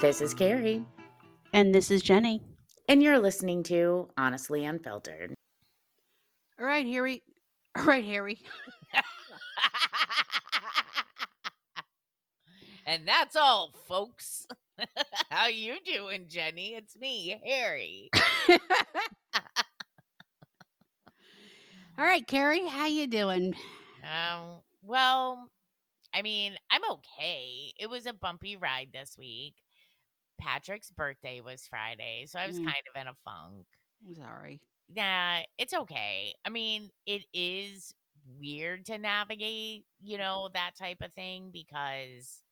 This is Keri, And this is Jeni. and you're listening to Honestly Unfiltered. All right, Harry. All right, Harry. and that's all, folks. How you doing, Jeni? It's me, Harry. All right, Keri, how you doing? Um, well, I mean, I'm okay. It was a bumpy ride this week. Patrick's birthday was Friday, so I was Mm. kind of in a funk. Sorry. Nah, it's okay. I mean, it is weird to navigate, you know, that type of thing because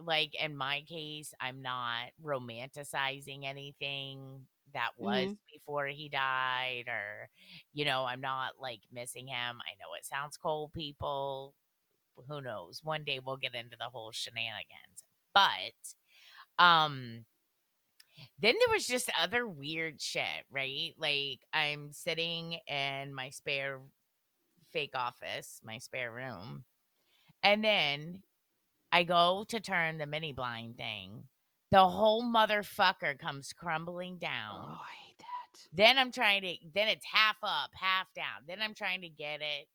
like in my case, I'm not romanticizing anything that was before he died or you know, I'm not like missing him. I know it sounds cold people. Who knows? One day we'll get into the whole shenanigans. But um then there was just other weird shit, right? Like I'm sitting in my spare fake office, my spare room, and then I go to turn the mini blind thing. The whole motherfucker comes crumbling Oh, down. I hate that. Then I'm trying to then it's half up, half down. Then I'm trying to get it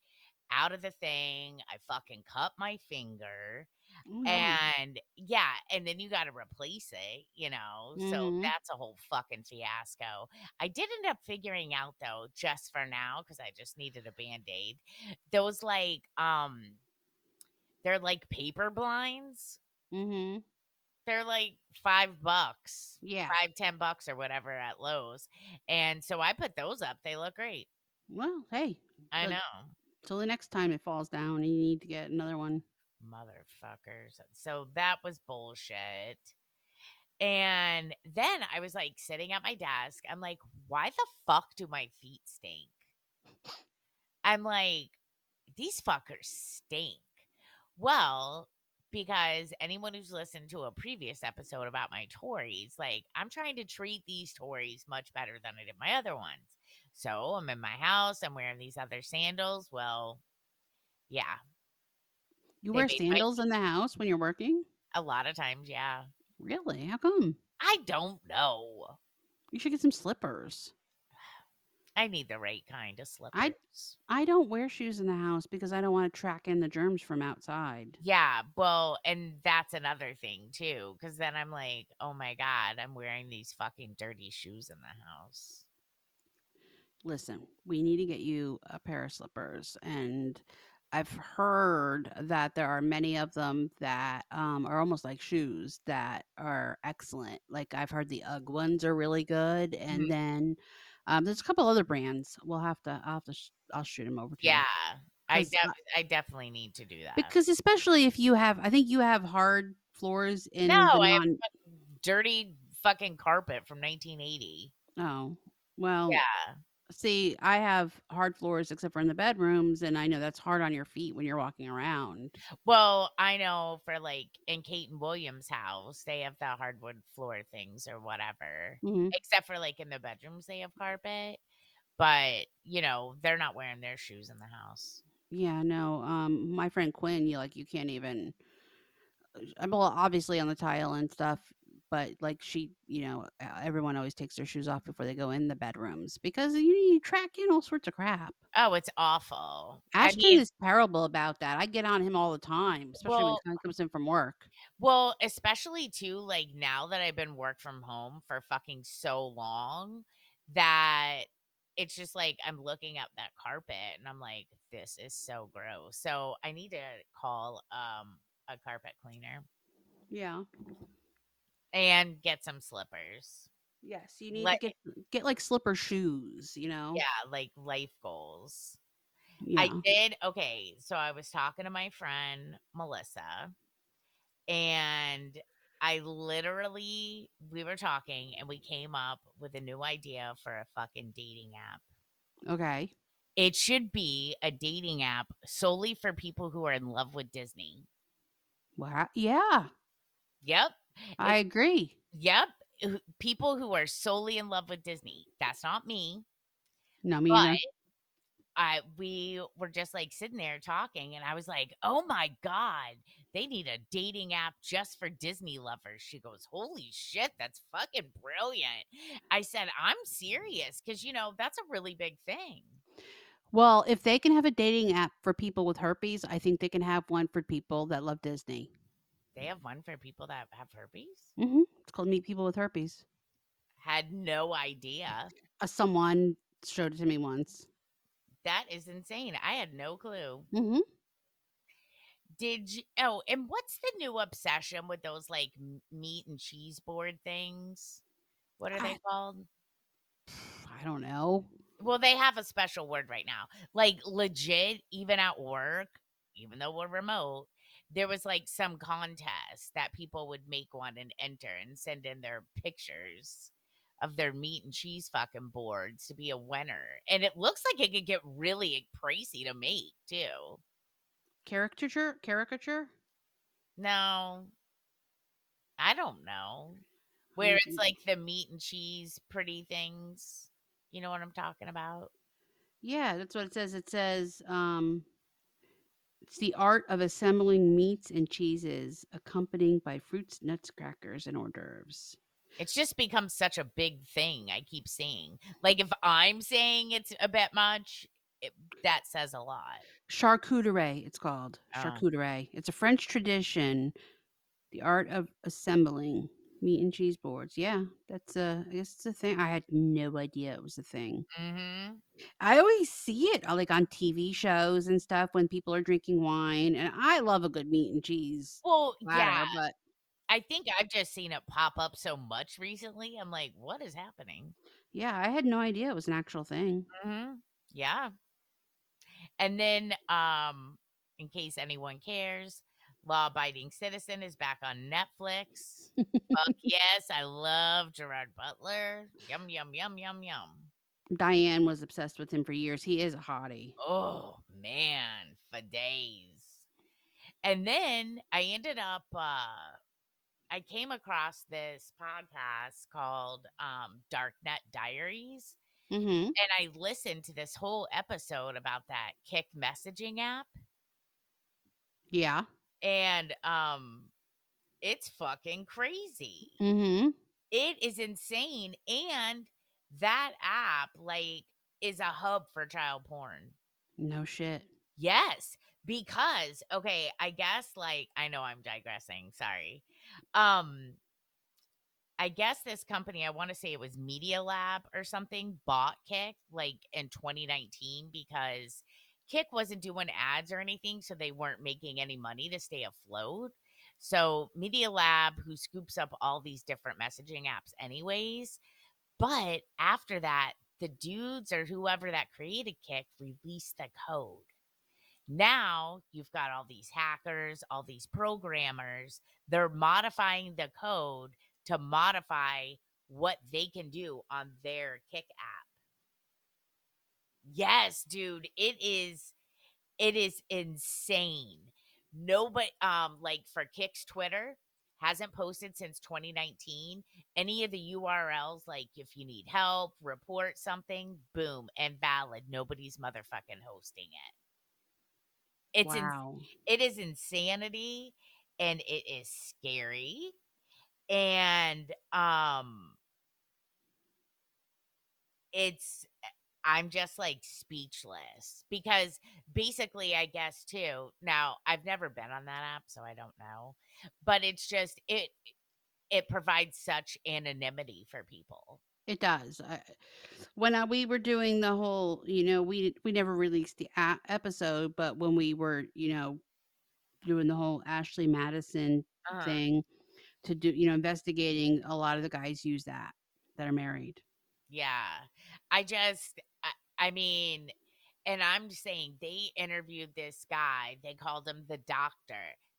out of the thing. I fucking cut my finger. Oh. And yeah, and then you got to replace it, you know. So Mhm. that's a whole fucking fiasco. I did end up figuring out though, just for now, because I just needed a band aid. Those like, um, they're like paper blinds. mm-hmm. They're like five bucks, Yeah. five ten bucks or whatever at Lowe's. And so I put those up. They look great. Well, hey, I know. till the next time it falls down, you need to get another one. motherfuckers. So that was bullshit. And then I was like sitting at my desk. I'm like, why the fuck do my feet stink? I'm like, these fuckers stink. Well, because anyone who's listened to a previous episode about my Tories, like, I'm trying to treat these Tories much better than I did my other ones. So I'm in my house, I'm wearing these other sandals. Well, yeah, You They wear made my sandals in the house when you're working? a lot of times, yeah. Really? How come? I don't know. You should get some slippers. I need the right kind of slippers. I- I don't wear shoes in the house because I don't want to track in the germs from outside. yeah, well, and that's another thing too, because then I'm like, oh my god, I'm wearing these fucking dirty shoes in the house. listen, we need to get you a pair of slippers. And I've heard that there are many of them that um, are almost like shoes that are excellent. Like I've heard the UGG ones are really good. And Mhm. then um, there's a couple other brands. We'll have to, I'll have to, sh- I'll shoot them over to you. Yeah, I def- I- definitely need to do that. Because especially if you have, I think you have hard floors in no, the I have dirty fucking carpet from 1980. Oh, well, Yeah, See, I have hard floors except for in the bedrooms, and I know that's hard on your feet when you're walking around. well, I know for like in Kate and Williams' house, they have the hardwood floor things or whatever. Mhm. except for like in the bedrooms they have carpet but you know they're not wearing their shoes in the house Yeah, no. Um, my friend Quinn, you like you can't even. uh, Well, obviously on the tile and stuff, but like she, you know, everyone always takes their shoes off before they go in the bedrooms because you, you track in all sorts of crap. oh it's awful Ashton I mean, is terrible about that. I get on him all the time, especially Well- when he comes in from work. well especially too like now that i've been work from home for fucking so long that it's just like i'm looking at that carpet and i'm like this is so gross so i need to call um a carpet cleaner Yeah. And get some slippers Yes, you need Let- to get get like slipper shoes. You know. yeah like life goals Yeah. I did. Okay. So I was talking to my friend Melissa, and I literally, we were talking and we came up with a new idea for a fucking dating app. okay. It should be a dating app solely for people who are in love with Disney. Wow. Yeah, Yep. I agree. Yep. People who are solely in love with Disney. That's not me. No, me but. I we were just like sitting there talking, and I was like, "Oh my god, they need a dating app just for Disney lovers." She goes, "Holy shit, that's fucking brilliant." I said, "I'm serious because you know that's a really big thing." Well, if they can have a dating app for people with herpes, I think they can have one for people that love Disney. They have one for people that have herpes. hmm It's called Meet People with Herpes. Had no idea. Uh, someone showed it to me once. That is insane. I had no clue. hmm Did you? Oh, and what's the new obsession with those like meat and cheese board things? What are they called? I don't know. Well, they have a special word right now. Like legit, even at work, even though we're remote, there was like some contest that people would make one and enter and send in their pictures of their meat and cheese fucking boards to be a winner. And it looks like it could get really pricey to make too. Caricature? Caricature? No, I don't know. Where it's like the meat and cheese pretty things. You know what I'm talking about? Yeah, that's what it says. It says um, it's the art of assembling meats and cheeses, accompanied by fruits, nuts, crackers, and hors d'oeuvres. It's just become such a big thing. I keep seeing. Like if I'm saying it's a bit much, it, that says a lot. Charcuterie, it's called. Oh. Charcuterie. It's a French tradition, the art of assembling meat and cheese boards. Yeah, that's a, I guess it's a thing. I had no idea it was a thing. Mm-hmm. I always see it uh, like on TV shows and stuff when people are drinking wine, and I love a good meat and cheese Well, platter, yeah. but I think I've just seen it pop up so much recently. I'm like, what is happening? yeah, I had no idea it was an actual thing. Mm-hmm. Yeah. And then, um, in case anyone cares, Law Abiding Citizen is back on Netflix. Fuck yes, I love Gerard Butler. Yum yum yum yum yum. Diane was obsessed with him for years. He is a hottie. Oh man, for days. And then I ended up uh I came across this podcast called um Darknet Diaries Mm-hmm. and I listened to this whole episode about that Kik messaging app Yeah. And um it's fucking crazy. Mm-hmm. It is insane and that app like is a hub for child porn. No shit. Yes, because okay, I guess like I know I'm digressing, sorry. Um I guess this company, I want to say it was Media Lab or something, bought Kik like in 2019 because Kik wasn't doing ads or anything, so they weren't making any money to stay afloat. So Media Lab, who scoops up all these different messaging apps anyways, but after that, the dudes or whoever that created Kik released the code now you've got all these hackers, all these programmers, they're modifying the code to modify what they can do on their Kik app. Yes, dude, it is it is insane. Nobody um like for Kik's Twitter hasn't posted since 2019. Any of the URLs like if you need help, report something, boom, and valid. Nobody's motherfucking hosting it. It's in, wow. it is insanity and it is scary and um it's i'm just like speechless because basically i guess too now i've never been on that app so i don't know but it's just it it provides such anonymity for people It does. I, when I, we were doing the whole, you know, we we never released the a- episode, but when we were, you know, doing the whole Ashley Madison Uh-huh. thing to do, you know, investigating, a lot of the guys use that that are married. Yeah. I just, I, mean, and I'm just saying they interviewed this guy. They called him the doctor.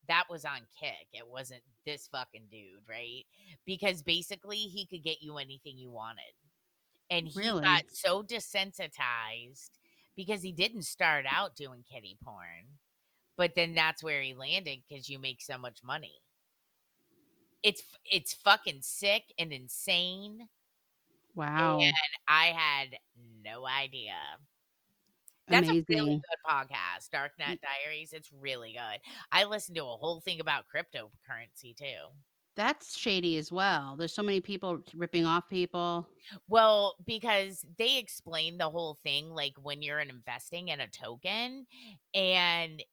That was on Kik. It wasn't this fucking dude, right? Because basically he could get you anything you wanted. And he Really? got so desensitized because he didn't start out doing kitty porn. But then that's where he landed because you make so much money. It's it's fucking sick and insane Wow. And I had no idea. That's a really good podcast, Dark Net Diaries. It's really good. I listened to a whole thing about cryptocurrency too. That's shady as well. There's so many people ripping off people. Well, because they explain the whole thing like when you're investing in a token and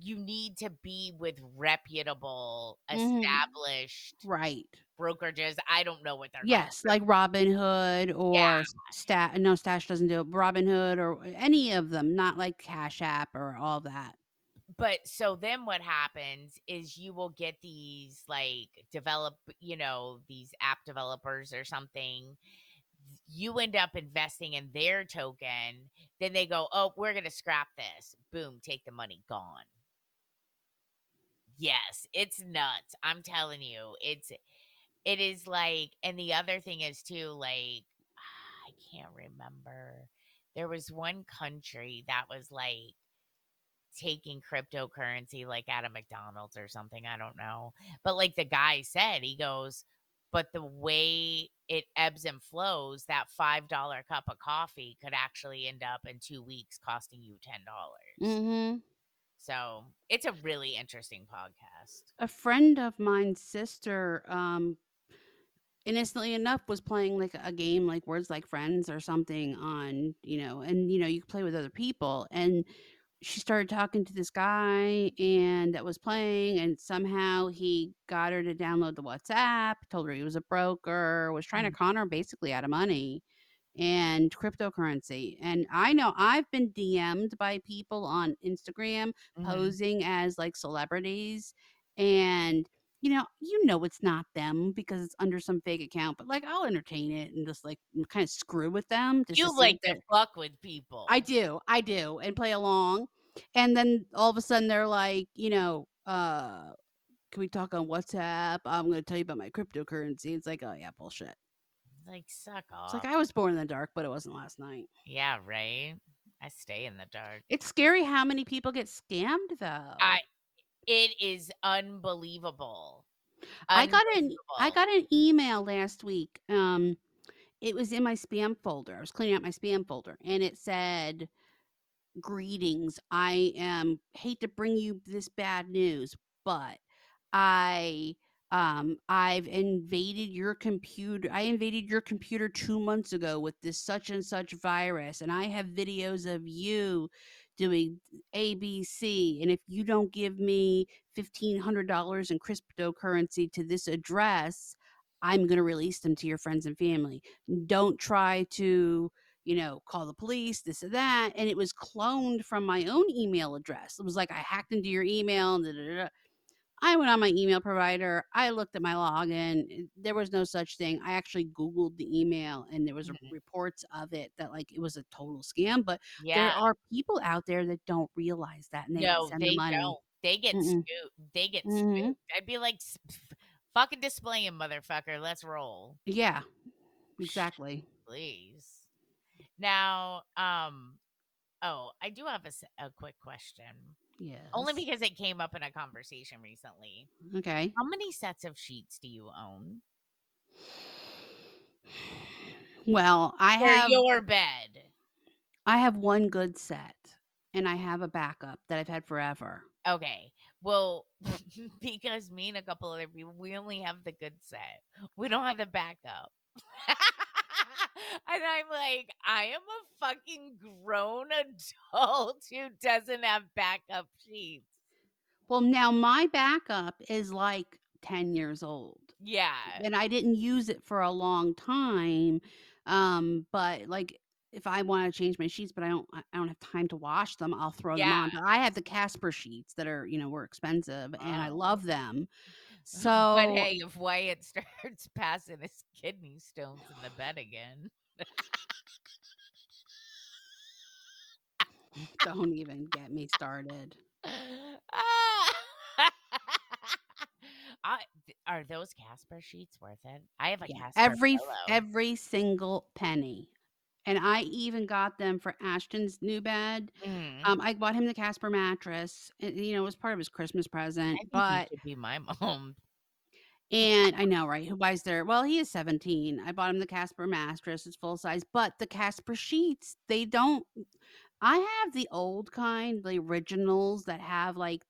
you need to be with reputable, Mhm. established Right. brokerages. I don't know what they're called. Yes, like Robinhood or Yeah. Stat. No, Stash doesn't do it. Robinhood or any of them, not like Cash App or all that. But so then what happens is you will get these like develop, you know, these app developers or something. You end up investing in their token. Then they go, oh, we're going to scrap this. Boom, take the money, gone. Yes, it's nuts. I'm telling you. It's it is like and the other thing is too like I can't remember. There was one country that was like taking cryptocurrency like out of McDonald's or something, I don't know. But like the guy said, he goes, but the way it ebbs and flows, that $5 cup of coffee could actually end up in 2 weeks costing you $10. Mhm. So, it's a really interesting podcast. A friend of mine's sister, um, innocently enough, was playing like a game like Words Like Friends or something on, you know, and you know, you can play with other people. And she started talking to this guy and that was playing, and somehow he got her to download the WhatsApp, told her he was a broker, was trying to Mhm. con her basically out of money and cryptocurrency. And I know I've been DM'd by people on Instagram Mhm. posing as like celebrities and you know, you know it's not them because it's under some fake account, but like I'll entertain it and just like kind of screw with them just You like to fuck with people. I do, I do, and play along. And then all of a sudden they're like, you know, uh, can we talk on WhatsApp? I'm going to tell you about my cryptocurrency. It's like, oh yeah, bullshit. Like suck It's off. like I was born in the dark, but it wasn't last night. yeah, right? I stay in the dark. It's scary how many people get scammed though. I it is unbelievable. I got an I got an email last week. Um, it was in my spam folder. I was cleaning out my spam folder, and it said, "Greetings. I am hate to bring you this bad news, but I um I've invaded your computer. I invaded your computer two months ago with this such and such virus, and I have videos of you." Doing ABC, and if you don't give me fifteen hundred dollars in cryptocurrency to this address, I'm going to release them to your friends and family. Don't try to, you know, call the police, this or that. And it was cloned from my own email address. It was like I hacked into your email. And da, da, da. I went on my email provider. I looked at my login. There was no such thing. I actually Googled the email and there was Mhm. reports of it that like it was a total scam. But there are people out there that don't realize that and they No, send they the money. don't. They get scooped. They get scooped. I'd be like, fucking display him, motherfucker. Let's roll. Yeah, exactly. Please. Now, um, oh, I do have a, a quick question. Yes. Only because it came up in a conversation recently. Okay. How many sets of sheets do you own Well, I for have your bed? I have one good set and I have a backup that I've had forever. Okay. Well, because me and a couple other people, we only have the good set. We don't have the backup. and I'm like, I am a fucking grown adult who doesn't have backup sheets. Well, now my backup is like 10 years old. Yeah. And I didn't use it for a long time. Um, but like if I want to change my sheets, but I don't I don't have time to wash them, I'll throw them on. But I have the Casper sheets that are, you know, were expensive and I love them. But So hey, if Wyatt starts passing his kidney stones in the bed again, don't even get me started. I, are those Casper sheets worth it? I have a Yeah, Casper every pillow. every single penny. And I even got them for Ashton's new bed. Mhm. Um, I bought him the Casper mattress. and, you know, it was part of his Christmas present. But be my mom. And I know, right? Who buys their well, he is 17. I bought him the Casper mattress. It's full size, but the Casper sheets, they don't I have the old kind, the originals that have like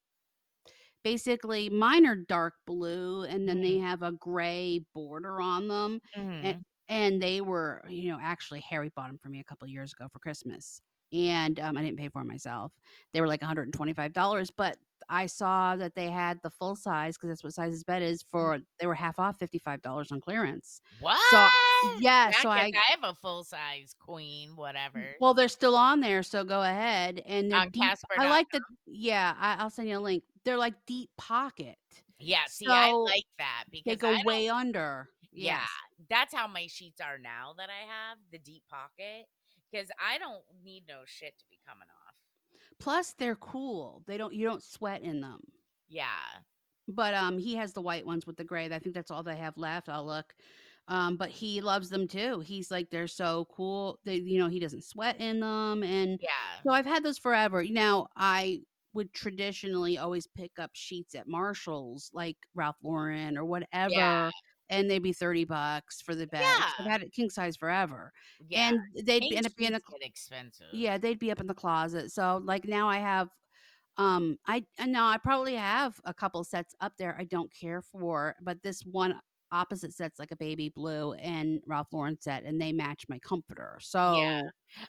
basically mine are dark blue and then they Mhm. have a gray border on them. And Mhm. And they were, you know, actually Harry bought them for me a couple years ago for Christmas. And um, I didn't pay for 'em myself. They were like $125, but I saw that they had the full size because that's what size his bed is Mm. for they were half off $55 on clearance. So What? yeah, I so I I have a full size queen, whatever. well, they're still on there, so go ahead. And On deep I like the yeah, I, I'll send you a link. They're like deep pocket. Yeah, see, I like that because they go way under. Yeah, Yes. That's how my sheets are now that I have, the deep pocket, because I don't need no shit to be coming off. Plus they're cool. They don't you don't sweat in them. Yeah. But um he has the white ones with the gray. I think that's all they have left. I'll look. Um, but he loves them too. He's like they're so cool. They you know, he doesn't sweat in them and Yeah. so I've had those forever. Now, I would traditionally always pick up sheets at Marshall's like Ralph Lauren or whatever, Yeah. And they'd be 30 bucks for the bed. Yeah. I've had it king size forever. Yeah. And they'd end up being a expensive. yeah, they'd be up in the closet. So like now I have um I now I probably have a couple sets up there I don't care for, but this one opposite set's like a baby blue and Ralph Lauren set and they match my comforter. So Yeah.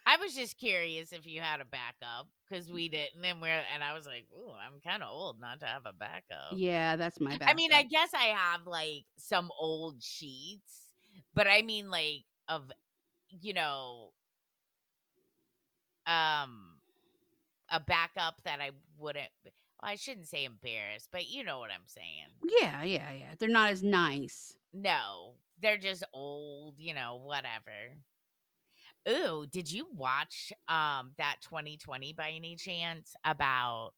I was just curious if you had a backup because we didn't, and we're and I was like, "Ooh, I'm kind of old not to have a backup." yeah, that's my I mean, I guess I have like some old sheets, but I mean, like of you know, um, a backup that I wouldn't. Well, I shouldn't say embarrassed, but you know what I'm saying. Yeah, yeah, yeah. They're not as nice. No, they're just old, you know, whatever. Ooh, did you watch um that 2020 by any chance about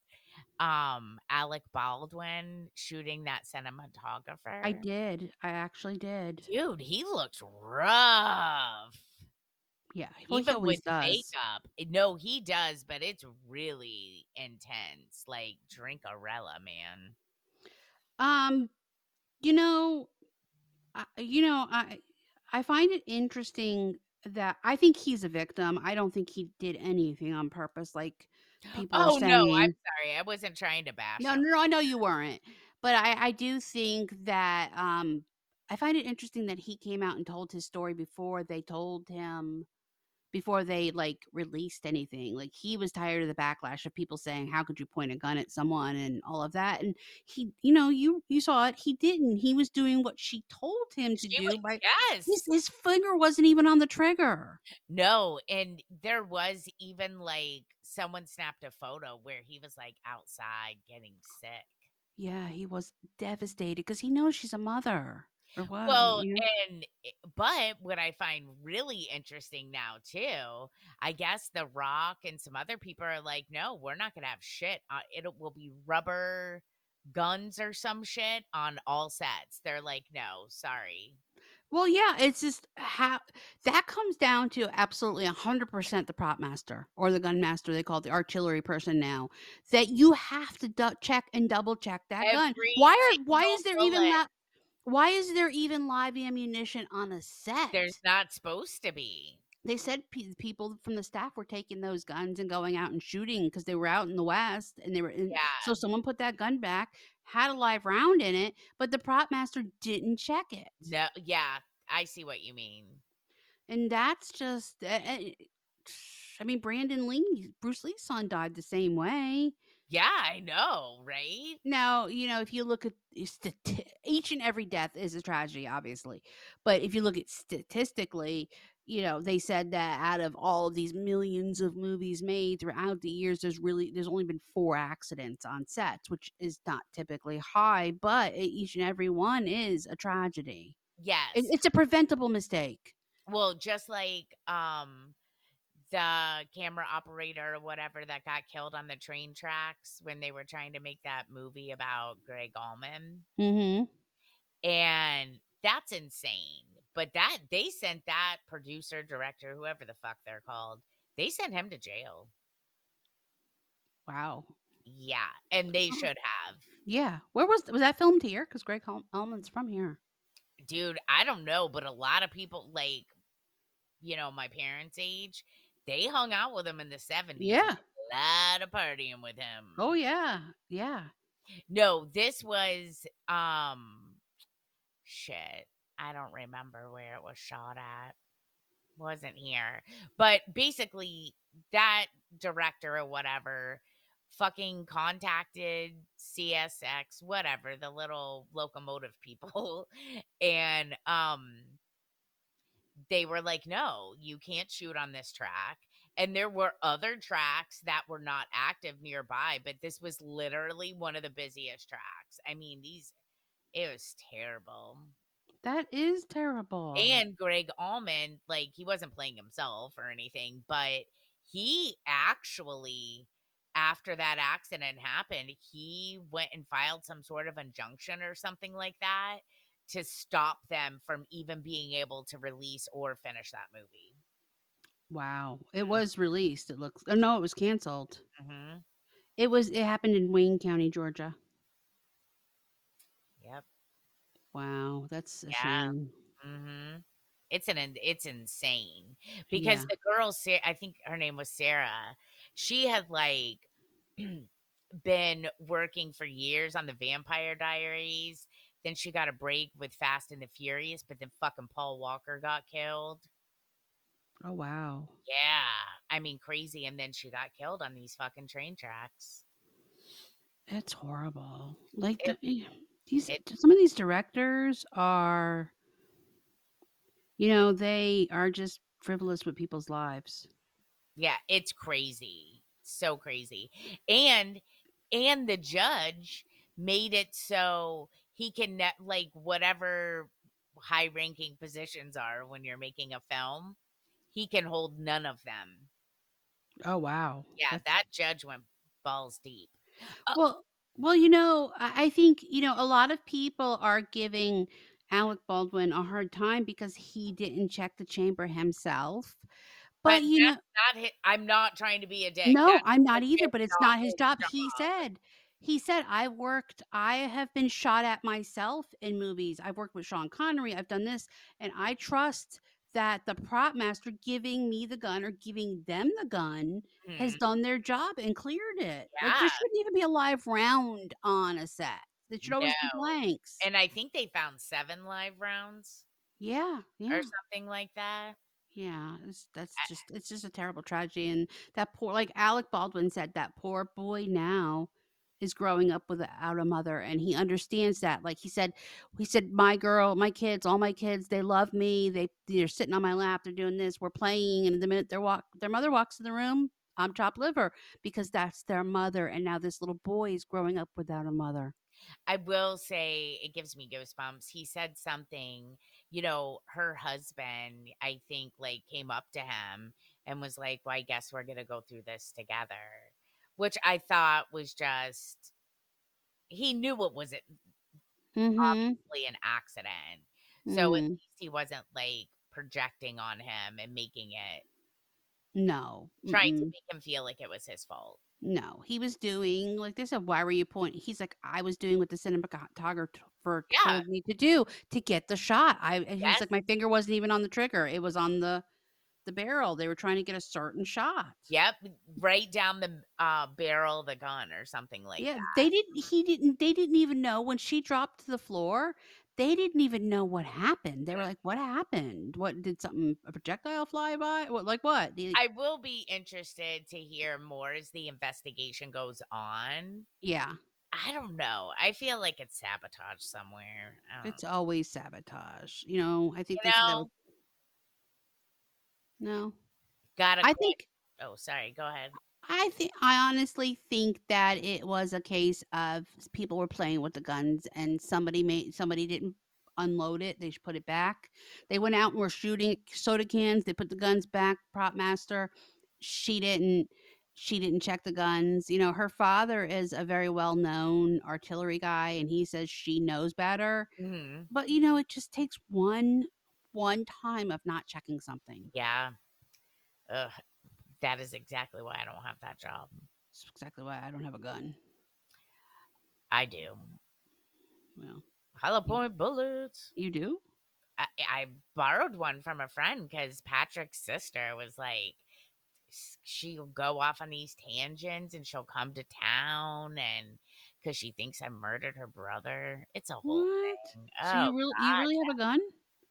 um Alec Baldwin shooting that cinematographer? I did. I actually did. Dude, he looks rough. Yeah, well, he Even with does. makeup. Eh, No, he does, but it's really intense. Like drink Drinkarella, man. Um, you know, I, you know, I I find it interesting that I think he's a victim. I don't think he did anything on purpose, like people Oh no, I'm sorry. I wasn't trying to bash No, him. no, I know you weren't, but I I do think that um I find it interesting that he came out and told his story before they told him before they like released anything. Like he was tired of the backlash of people saying, "How could you point a gun at someone?" and all of that. And he, you know, you you saw it. He didn't. He was doing what she told him to She was do. By his yes. his finger wasn't even on the trigger. No, and there was even like someone snapped a photo where he was like outside getting sick. Yeah, he was devastated because he knows she's a mother or what. Well, You know? and but what I find really interesting now too, I guess The Rock and some other people are like, no, we're not gonna have shit. Uh, it will be rubber guns or some shit on all sets. They're like, no, sorry. Well, yeah, it's just how that comes down to absolutely 100% the prop master or the gun master, they call it the artillery person now, that you have to du- check and double check that gun. Why are why is there even bullet. Why is there even live ammunition on a set? There's not supposed to be. They said pe- people from the staff were taking those guns and going out and shooting because they were out in the west and they were in, Yeah. so someone put that gun back, had a live round in it, but the prop master didn't check it. No, yeah, I see what you mean. And that's just, uh, I mean, Brandon Lee, Bruce Lee's son died the same way. Yeah, I know, right? Now, you know, if you look at stati- each and every death is a tragedy, obviously. But if you look at statistically, you know, they said that out of all of these millions of movies made throughout the years, there's really there's only been four accidents on sets, which is not typically high, but each and every one is a tragedy. It, Yes. it's a preventable mistake. Well, just like um the camera operator or whatever that got killed on the train tracks when they were trying to make that movie about Gregg Allman. Mm-hmm. And that's insane. But that they sent that producer, director, whoever the fuck they're called, they sent him to jail. Wow. Yeah, and they should have. Yeah. Where was was that filmed here? Because Gregg Allman's from here. Dude, I don't know, but a lot of people like, you know, my parents' age, they hung out with him in the 70s. Yeah. A lot of partying with him. Oh yeah. Yeah. No, this was um shit. I don't remember where it was shot at. Wasn't here. But basically that director or whatever fucking contacted CSX, whatever, the little locomotive people and um they were like, "No, you can't shoot on this track." And there were other tracks that were not active nearby, but this was literally one of the busiest tracks. I mean, these it was terrible. That is terrible. And Gregg Allman, like he wasn't playing himself or anything, but he actually after that accident happened, he went and filed some sort of injunction or something like that to stop them from even being able to release or finish that movie. wow. It was released. It looks. Oh no, it was canceled. hmm It was. It happened in Wayne County, Georgia. Yep. Wow. That's a Yeah. shame. hmm It's an it's insane because Yeah. the girl, I think her name was Sarah. She had like been working for years on the Vampire Diaries. Then she got a break with Fast and the Furious, but then fucking Paul Walker got killed. Oh wow. Yeah, I mean crazy. And then she got killed on these fucking train tracks. It's horrible. Like It- the, these it- some of these directors are you know, they are just frivolous with people's lives. Yeah, it's crazy. So crazy. And and the judge made it so he can net like whatever high ranking positions are when you're making a film, he can hold none of them. Oh wow. Yeah, That's- that judge went balls deep. Uh, well, well, you know, I, I think you know a lot of people are giving Alec Baldwin a hard time because he didn't check the chamber himself. But, But you know, Not hit, I'm not trying to be a dick. no, That's I'm not either. But it's not his job. job. He said, he said, I worked. I have been shot at myself in movies. I've worked with Sean Connery. I've done this, and I trust that the prop master giving me the gun or giving them the gun has Mhm. done their job and cleared it. Like there shouldn't even be a live round on a set. It should always No. be blanks. And I think they found seven live rounds yeah, yeah, or something like that. yeah. It's, that's just it's just a terrible tragedy. And that poor, like Alec Baldwin said, that poor boy now is growing up without a mother, and he understands that. Like he said, he said, my girl, my kids, all my kids, they love me. They they're sitting on my lap. They're doing this. We're playing, and the minute their walk, their mother walks in the room. I'm chopped liver because that's their mother, and now this little boy is growing up without a mother. I will say it gives me goosebumps. He said something, you know, her husband, I think, like came up to him and was like, Well, I guess we're to go through this together, which I thought was just, he knew it was Mm-hmm. obviously an accident. So at Mm. least he wasn't like projecting on him and making it, no, trying to mm-mm. make him feel like it was his fault. No, he was doing like they said. Why were you pointing? He's like, I was doing what the cinematographer Yeah. told me to do to get the shot. I and he's like, my finger wasn't even on the trigger; it was on the the barrel. They were trying to get a certain shot. Yep. Right down the uh, barrel of the gun or something like yeah, that. they didn't. He didn't. They didn't even know when she dropped to the floor. They didn't even know what happened. They were like, "What happened? What did something a projectile fly by? What like what?" I will be interested to hear more as the investigation goes on. yeah, I don't know. I feel like it's sabotage somewhere. I don't it's always sabotage. You know, I think You they know- no. Gotta I quit. think Oh, sorry. Go ahead. I think I honestly think that it was a case of people were playing with the guns and somebody made somebody didn't unload it. They should put it back. They went out and were shooting soda cans. They put the guns back. Prop master, she didn't. She didn't check the guns. You know, her father is a very well known artillery guy, and he says she knows better. Mhm. But you know, it just takes one one time of not checking something. Yeah. Ugh. That is exactly why I don't have that job. That's exactly why I don't have a gun. I do. Well, Hollow point bullets. you do? I, I borrowed one from a friend because Patrick's sister was like, she'll go off on these tangents and she'll come to town and because she thinks I murdered her brother. It's a whole What? thing. So Oh, you really, you really have a gun?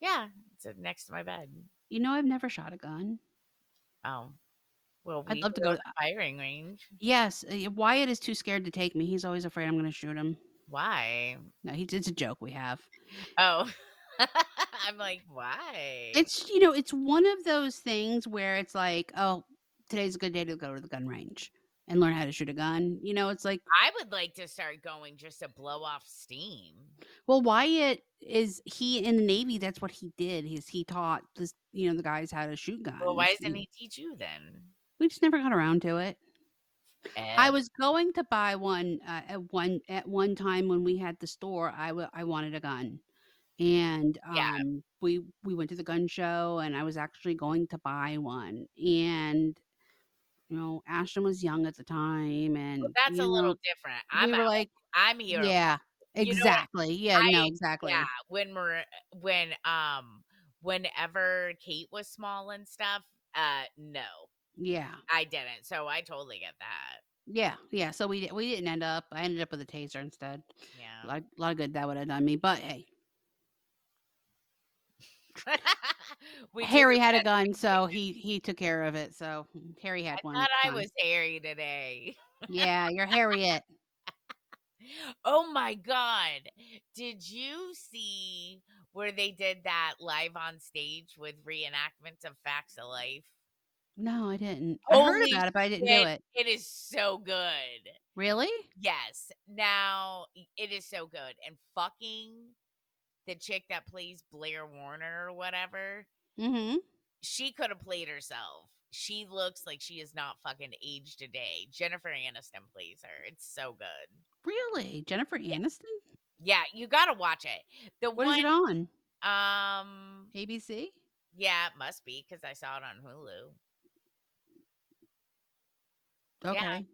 Yeah, it's next to my bed. You know, I've never shot a gun. Oh, well, I'd love to go to- the firing range. Yes, uh, Wyatt is too scared to take me. He's always afraid I'm going to shoot him. Why? No, he, it's a joke we have. Oh, I'm like, why? It's you know, it's one of those things where it's like, oh, today's a good day to go to the gun range and learn how to shoot a gun. You know, it's like, I would like to start going just to blow off steam. well, Wyatt is he in the Navy? That's what he did. He's he taught this, you know, the guys how to shoot guns. Well, why doesn't he teach you then? We just never got around to it. I Eh, was going to buy one uh, at one at one time when we had the store. I I wanted a gun, and um, Yeah. we we went to the gun show, and I was actually going to buy one, and you know, Ashton was young at the time, and well, that's a little different. we I'm were out. like, I'm here. yeah, You know exactly, yeah, no, exactly, Yeah, when Mar- when um whenever Kate was small and stuff, uh no, yeah, I didn't. So I totally get that. yeah, yeah. So we we didn't end up. I ended up with a taser instead. A Yeah. a lot of good that would have done me, but hey, We Harry had a gun, so he he took care of it. So Harry had I one. thought I was Harry today. Yeah, you're Harriet. Oh my god. Did you see where they did that live on stage with reenactments of Facts of Life? No, I didn't. I heard about it, but I didn't do it. It is so good. Really? Yes. Now it is so good. And fucking the chick that plays Blair Warner or whatever, Mm-hmm. she could have played herself. She looks like she is not fucking aged a day. Jennifer Aniston plays her. It's so good. Really? Jennifer Aniston? Yeah, you gotta watch it. The What one, is it on? um, ABC? yeah, it must be because I saw it on Hulu. Okay.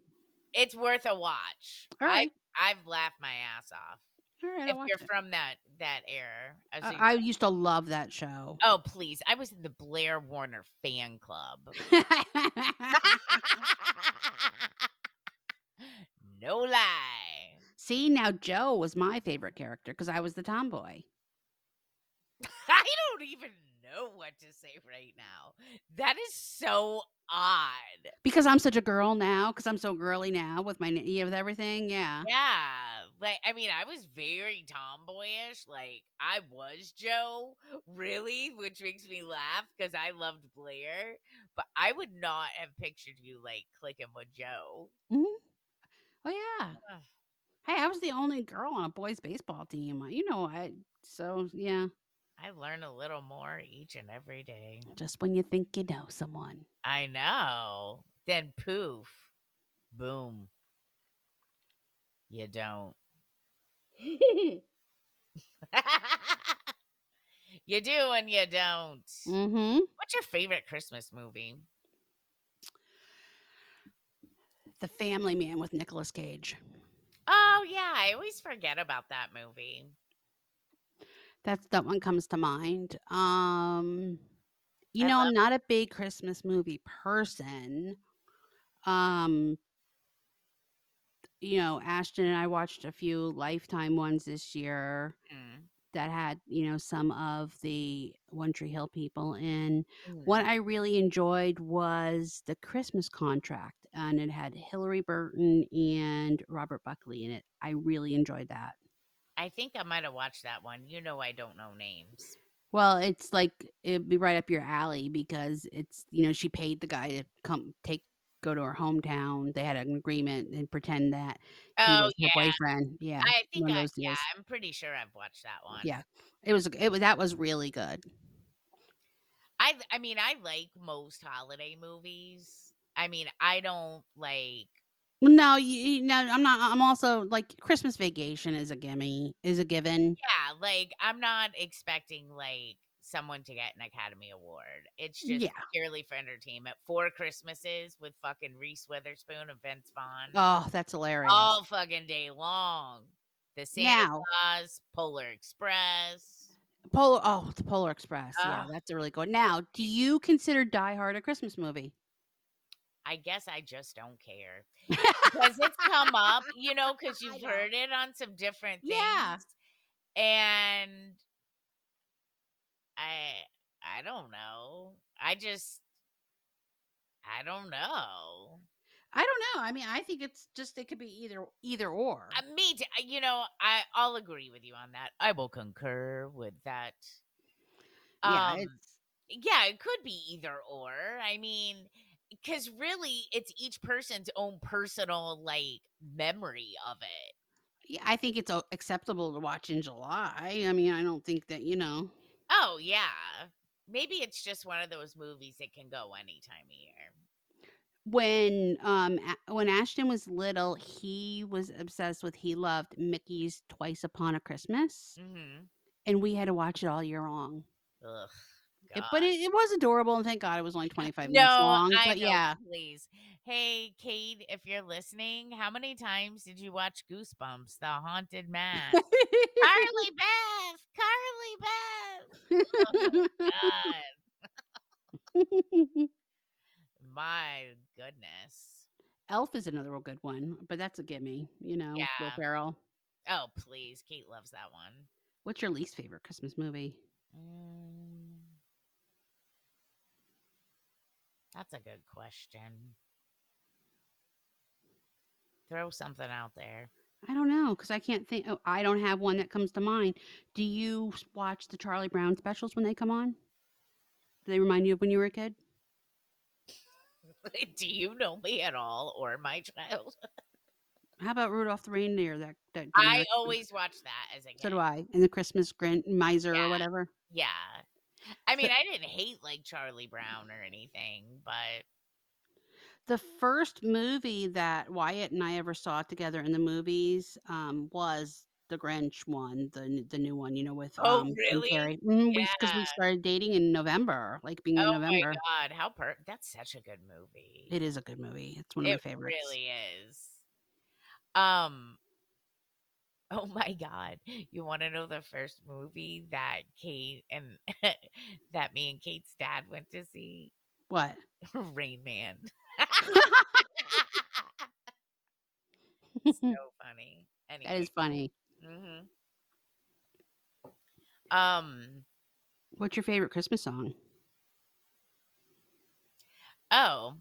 It's worth a watch. All right. I I've laughed my ass off. Right. if you're it. from that that era, in- I used to love that show. oh please, I was in the Blair Warner fan club. no lie. See, now Jo was my favorite character because I was the tomboy. I don't even know what to say right now. That is so odd. Because I'm such a girl now, because I'm so girly now with my, you know, with everything. Yeah. Yeah. Like, I mean, I was very tomboyish. Like, I was Jo, really, which makes me laugh because I loved Blair. But I would not have pictured you, like, clicking with Jo. Mm-hmm. Oh, yeah. Hey, I was the only girl on a boys' baseball team. You know, I, so yeah. I learn a little more each and every day. Just when you think you know someone. I know. Then poof, boom. You don't. you do and you don't. mm-hmm. What's your favorite Christmas movie? The Family Man with Nicolas Cage. Oh yeah, I always forget about that movie. That's that one comes to mind. Um, you I know, love- I'm not a big Christmas movie person. Um, you know, Ashton and I watched a few Lifetime ones this year Mm, that had, you know, some of the One Tree Hill people in. mm. What I really enjoyed was the Christmas contract, and it had Hilarie Burton and Robert Buckley in it. I really enjoyed that. I think I might have watched that one. You know, I don't know names. Well, it's like it'd be right up your alley because it's you know she paid the guy to come take go to her hometown. They had an agreement and pretend that he Oh was her boyfriend. Yeah, I think I, yeah. I'm pretty sure I've watched that one. yeah. It was it was that was really good. I I mean, I like most holiday movies. I mean, I don't like No, you, no, I'm not. I'm also like Christmas Vacation is a gimme, is a given. yeah, like I'm not expecting like someone to get an Academy Award. It's just Yeah. purely for entertainment. Four Christmases with fucking Reese Witherspoon and Vince Vaughn Oh, that's hilarious. all fucking day long. The Santa Now- Claus, Polar Express. Polar oh, the Polar Express. Yeah, that's a really good. Now, do you consider Die Hard a Christmas movie? I guess I just don't care because it's come up, you know, because you've heard it on some different things. Yeah. And I I don't know. I just I don't know. I don't know. I mean, I think it's just it could be either either or. Uh, me, t- uh, you know, I I'll agree with you on that. I will concur with that. yeah, Um, it's yeah, it could be either or. I mean, because really, it's each person's own personal like memory of it. yeah, I think it's acceptable to watch in July. I mean, I don't think that, you know. Oh yeah, maybe it's just one of those movies that can go any time of year. When um when Ashton was little, he was obsessed with he loved Mickey's Twice Upon a Christmas, Mm-hmm. and we had to watch it all year long. Ugh. It- but it, it was adorable, and thank God it was only 25 no, minutes long. I but know, yeah, please. Hey, Kate, if you're listening, how many times did you watch Goosebumps, the haunted mask? Carly Beth, Carly Beth. Oh, God, my goodness. Elf is another real good one, but that's a gimme, you know, with Will Yeah. Ferrell. Oh, please, Kate loves that one. What's your least favorite Christmas movie? Mm. That's a good question. Throw something out there. I don't know because I can't think. Oh, I don't have one that comes to mind. Do you watch the Charlie Brown specials when they come on? Do they remind you of when you were a kid? Do you know me at all or my child? How about Rudolph the Reindeer? That that I always watch that as a kid. so do I. And the Christmas Grand Miser Yeah. or whatever. Yeah. I mean, I didn't hate like Charlie Brown or anything, but The first movie that Wyatt and I ever saw together in the movies um, was the Grinch one, the the new one. You know, with Oh, um, really? Carrey. Mhm, we because we started dating in November, like being in November. oh my god, how per that's such a good movie. It is a good movie. It's one of it my favorites. really is. Um Oh my god. You want to know the first movie that Kate and that me and Kate's dad went to see? What? Rain Man. so funny. Anyway. That is funny. hmm Um. What's your favorite Christmas song? Oh.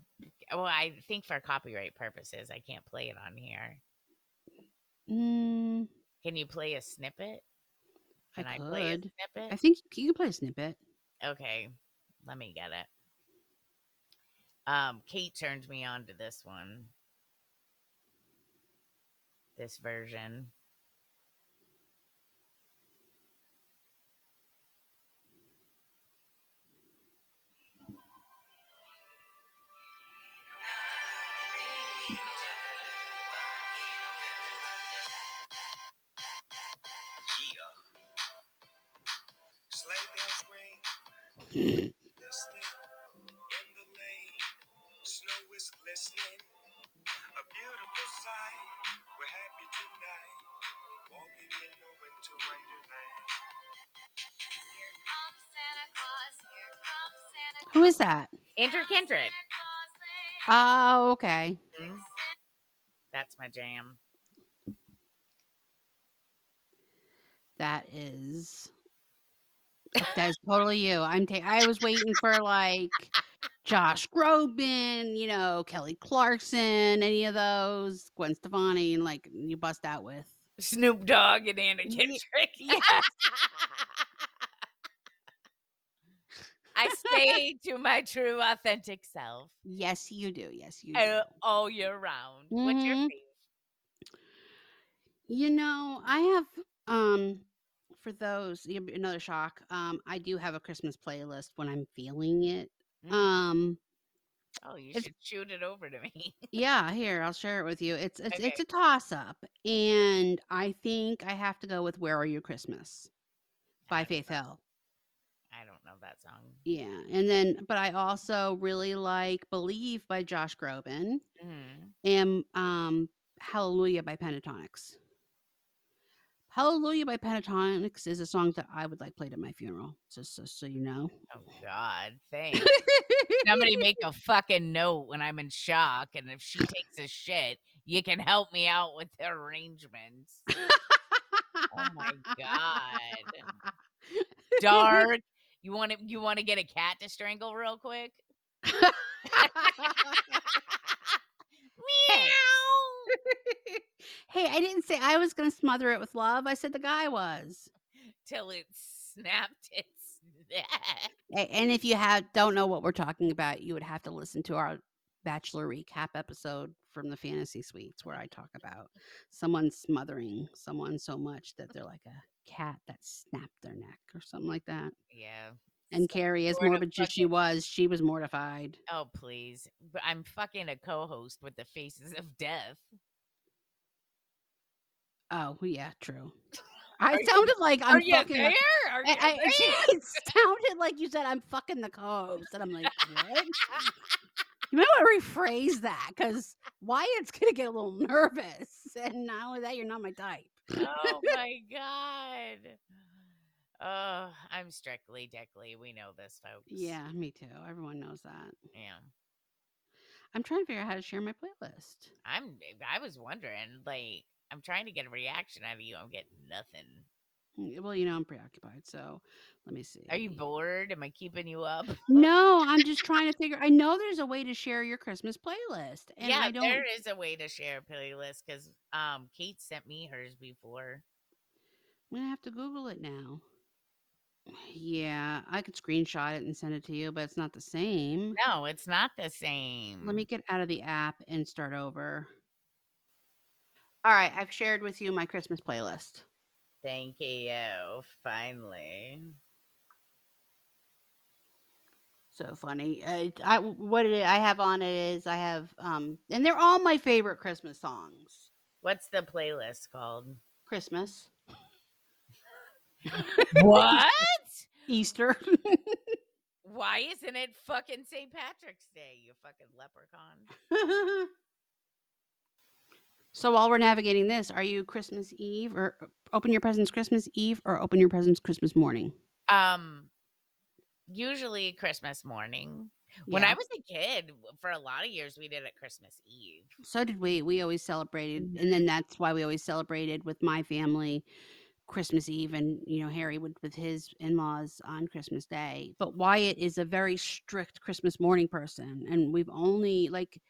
Well, I think for copyright purposes, I can't play it on here. Mm, Can you play a snippet? I Can I, play a could. snippet? I think you can play a snippet. okay, let me get it. Um, Kate turned me on to this one. This version. Who is that? Anna Kendrick. Claus, Oh, okay. That's my jam. That is that is totally you. I'm ta- I was waiting for like Josh Groban, you know, Kelly Clarkson, any of those, Gwen Stefani, and like you bust out with. Snoop Dogg and Anna Kendrick. yes. I stay to my true, authentic self Yes, you do. Yes, you do. uh, all year round. What's your Mhm. favorite? You know, I have um for those another shock. Um, I do have a Christmas playlist when I'm feeling it. Mm. Um, Oh, you should shoot it over to me. yeah, here I'll share it with you. It's it's it's a toss up, and I think I have to go with "Where Are You Christmas" by Faith know. Hill. I don't know that song. Yeah, and then but I also really like "Believe" by Josh Groban Mhm. and um, "Hallelujah" by Pentatonix. "Hallelujah" by Pentatonix is a song that I would like played at my funeral. Just so, so you know. Oh God, thanks. Somebody make a fucking note when I'm in shock, and if she takes a shit, you can help me out with the arrangements. Oh my god, dark. You want to you want to get a cat to strangle real quick? Meow. Hey, I didn't say I was going to smother it with love. I said the guy was. Till it snapped its neck. And if you have don't know what we're talking about, you would have to listen to our bachelor recap episode from the fantasy suites where I talk about someone smothering someone so much that they're like a cat that snapped their neck or something like that. Yeah. And Keri, as morbid as she was, she was mortified. Oh please, but I'm fucking a co-host with the Faces of Death. Oh, yeah, true. I Are you- sounded like I'm you fucking. there? Are you I, I, it sounded like you said I'm fucking the co-host, and I'm like, what? You might want to rephrase that because Wyatt's gonna get a little nervous, and not only that, you're not my type. oh my god. Oh, I'm strictly dickly. We know this, folks. Yeah, me too. Everyone knows that. Yeah. I'm trying to figure out how to share my playlist. I'm eh, I was wondering, like, I'm trying to get a reaction out of you. I'm getting nothing. Mm, Well, you know, I'm preoccupied, so let me see. Are you bored? Am I keeping you up? No, I'm just trying to figure. I know there's a way to share your Christmas playlist, and yeah, I don't. there is a way to share a playlist because um Kate sent me hers before. I'm gonna have to Google it now. Yeah, I could screenshot it and send it to you, but it's not the same. No, it's not the same. Let me get out of the app and start over. All right, I've shared with you my Christmas playlist. Thank you. Finally. So funny. Uh, I what it, I have on it is I have um, and they're all my favorite Christmas songs. What's the playlist called? Christmas, What? Easter. Why isn't it fucking St. Patrick's Day, you fucking leprechaun? so while we're navigating this, are you Christmas Eve or open your presents Christmas Eve or open your presents Christmas morning? Um usually Christmas morning. When I was a kid, for a lot of years we did it Christmas Eve. So did we. We always celebrated, Mhm. and then that's why we always celebrated with my family Christmas Eve, and you know Harry would with his in-laws on Christmas Day. But Wyatt is a very strict Christmas morning person, and we've only like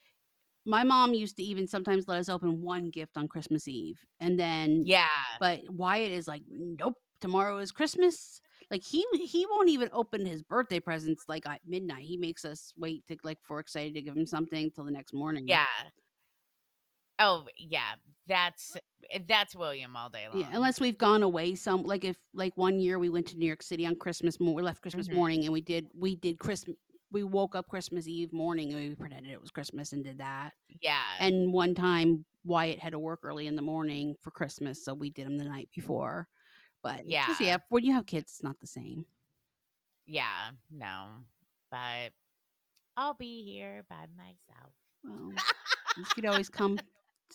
my mom used to even sometimes let us open one gift on Christmas Eve, and then Yeah. but Wyatt is like, nope, tomorrow is Christmas. Like he he won't even open his birthday presents like at midnight. He makes us wait to like for excited to give him something till the next morning. Yeah. Oh, yeah. That's that's William all day long. Yeah, unless we've gone away some like if like one year we went to New York City on Christmas mo- we left Christmas Mhm. morning and we did we did Christmas we woke up Christmas Eve morning and we pretended it was Christmas and did that. yeah. And one time Wyatt had to work early in the morning for Christmas, so we did him the night before. But Yeah. yeah, when you have kids, it's not the same. yeah. No. But I'll be here by myself. Well, you could always come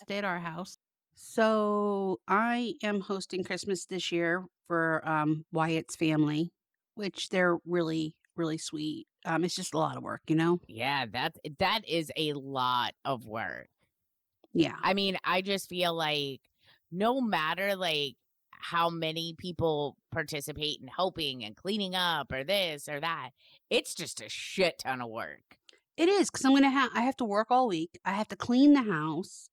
stay at our house. So I am hosting Christmas this year for um, Wyatt's family, which they're really, really sweet. Um, it's just a lot of work, you know. Yeah, that that is a lot of work. Yeah, I mean, I just feel like no matter like how many people participate in helping and cleaning up or this or that, it's just a shit ton of work. it is because I'm gonna have I have to work all week. I have to clean the house,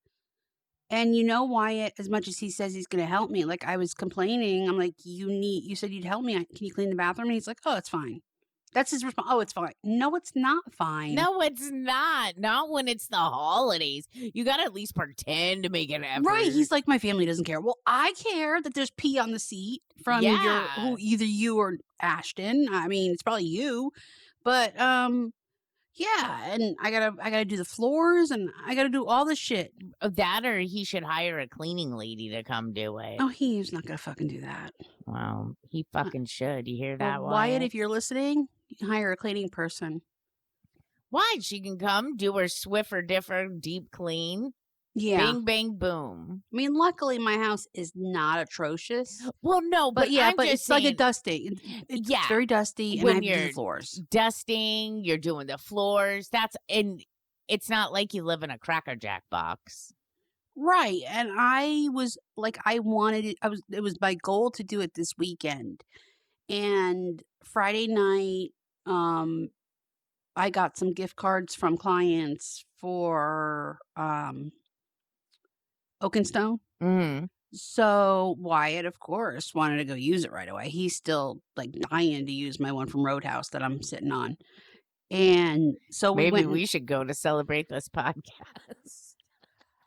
and you know Wyatt, as much as he says he's gonna help me, like I was complaining, I'm like, you need. You said you'd help me. Can you clean the bathroom? And he's like, oh, it's fine. That's his response. Oh, it's fine. No, it's not fine. No, it's not. Not when it's the holidays. You got to at least pretend to make an effort. Right. He's like, my family doesn't care. Well, I care that there's pee on the seat from Yeah. your who either you or Ashton. I mean, it's probably you. But um, Yeah, and I gotta I gotta do the floors and I gotta do all this shit. Uh, That or he should hire a cleaning lady to come do it. Oh, he's not gonna fucking do that. Well, he fucking should. You hear that, Well, Wyatt? Wyatt, if you're listening, hire a cleaning person. Why? She can come do her Swiffer Differ deep clean. Yeah. Bing, bang, boom. I mean, luckily my house is not atrocious. Well, no, But, but, yeah, I'm but it's like a saying, dusting. It's, Yeah, very dusty, and when I have to do the you're floors. dusting, you're doing the floors. That's and it's not like you live in a Cracker Jack box. Right. And I was like I wanted it I was it was my goal to do it this weekend. And Friday night um I got some gift cards from clients for um Oakenstone. Mm. So Wyatt, of course, wanted to go use it right away. He's still like dying to use my one from Roadhouse that I'm sitting on. And so we Maybe went we should go to celebrate this podcast.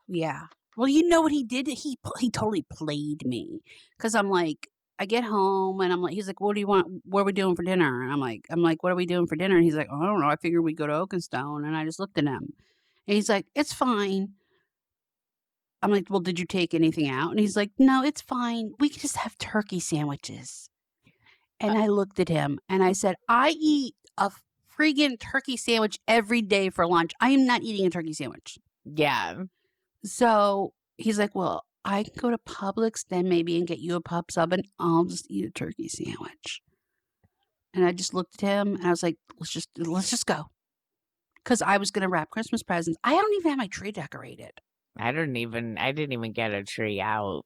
Yeah. Well, you know what he did? He he totally played me because I'm like, I get home and I'm like, he's like, what do you want? What are we doing for dinner? And I'm like, I'm like, what are we doing for dinner? And he's like, oh, I don't know. I figured we'd go to Oakenstone. And I just looked at him, and he's like, it's fine. I'm like, well, did you take anything out? And he's like, no, it's fine. We can just have turkey sandwiches. And uh I looked at him and I said, I eat a friggin' turkey sandwich every day for lunch. I am not eating a turkey sandwich. Yeah. So he's like, Well, I can go to Publix then maybe and get you a pub sub and I'll just eat a turkey sandwich. And I just looked at him and I was like, Let's just let's just go. Cause I was gonna wrap Christmas presents. I don't even have my tree decorated. I don't even I didn't even get a tree out.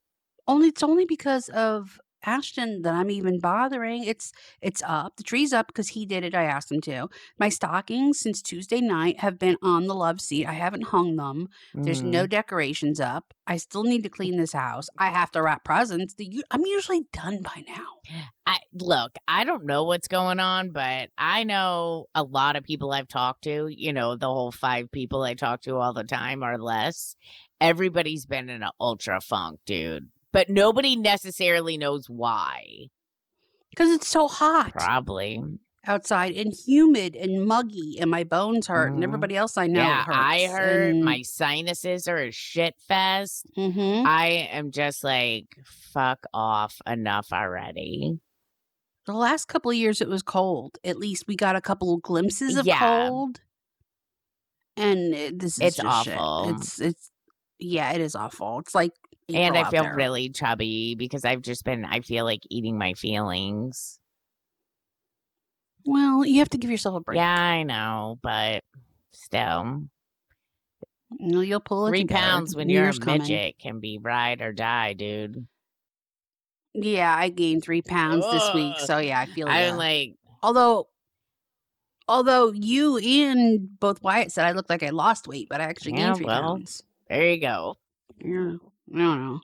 Only it's only because of Ashton that I'm even bothering. It's it's up. The tree's up because he did it. I asked him to. My stockings since Tuesday night have been on the love seat. I haven't hung them. There's no mm. decorations up. I still need to clean this house. I have to wrap presents. The, I'm usually done by now. I look, I don't know what's going on, but I know a lot of people I've talked to, you know, the whole five people I talk to all the time or less. Everybody's been in an ultra funk, dude. But nobody necessarily knows why. Because it's so hot Probably. outside and humid and muggy, and my bones hurt, and Mhm. everybody else I know yeah, hurts. I heard and- my sinuses are a shit fest. Mhm. I am just like, fuck off enough already. The last couple of years, it was cold. At least we got a couple of glimpses of Yeah. cold. And it- this is It's just shit. awful. It's it's yeah, it is awful. It's like and I feel there. really chubby because I've just been, I feel like eating my feelings. well. You have to give yourself a break. Yeah, I know, but still, you'll pull it three together. pounds when New you're Year's a coming. midget can be ride or die, dude. Yeah, I gained three pounds this week, so yeah, I feel. I'm like, although, although you and both Wyatt said I looked like I lost weight, but I actually Yeah, gained three well. pounds. there you go. Yeah, I don't know.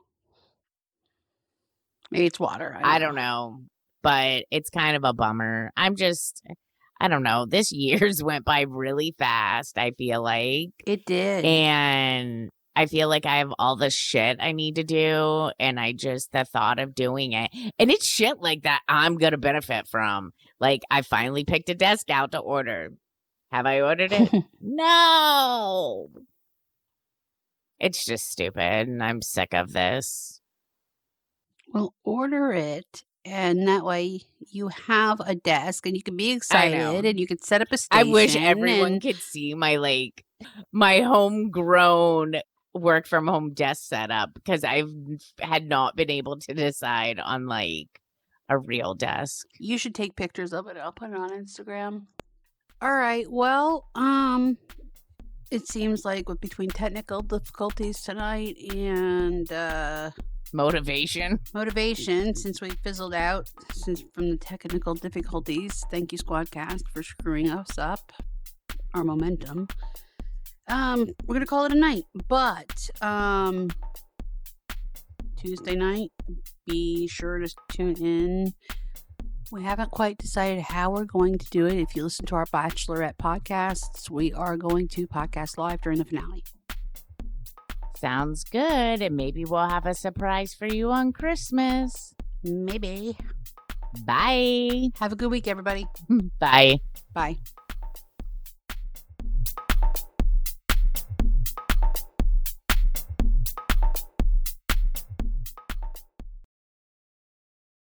Maybe it's water. I don't know, but it's kind of a bummer. I'm just, I don't know. This year's went by really fast. I feel like, It did. and I feel like I have all the shit I need to do, and I just the thought of doing it, and it's shit like that I'm gonna benefit from. Like I finally picked a desk out to order. Have I ordered it? no. It's just stupid, and I'm sick of this. well, order it, and that way you have a desk, and you can be excited, and you can set up a station. I wish everyone and- could see my like my homegrown work from home desk setup because I've had not been able to decide on like a real desk. You should take pictures of it. I'll put it on Instagram. All right. Well, um, it seems like with between technical difficulties tonight and uh Motivation. motivation, since we fizzled out since from the technical difficulties, thank you Squadcast for screwing us up, our momentum. Um, we're gonna call it a night, but um, Tuesday night, be sure to tune in. We haven't quite decided how we're going to do it. If you listen to our Bachelorette podcasts, we are going to podcast live during the finale. Sounds good. And maybe we'll have a surprise for you on Christmas. Maybe. Bye. Have a good week, everybody. Bye. Bye.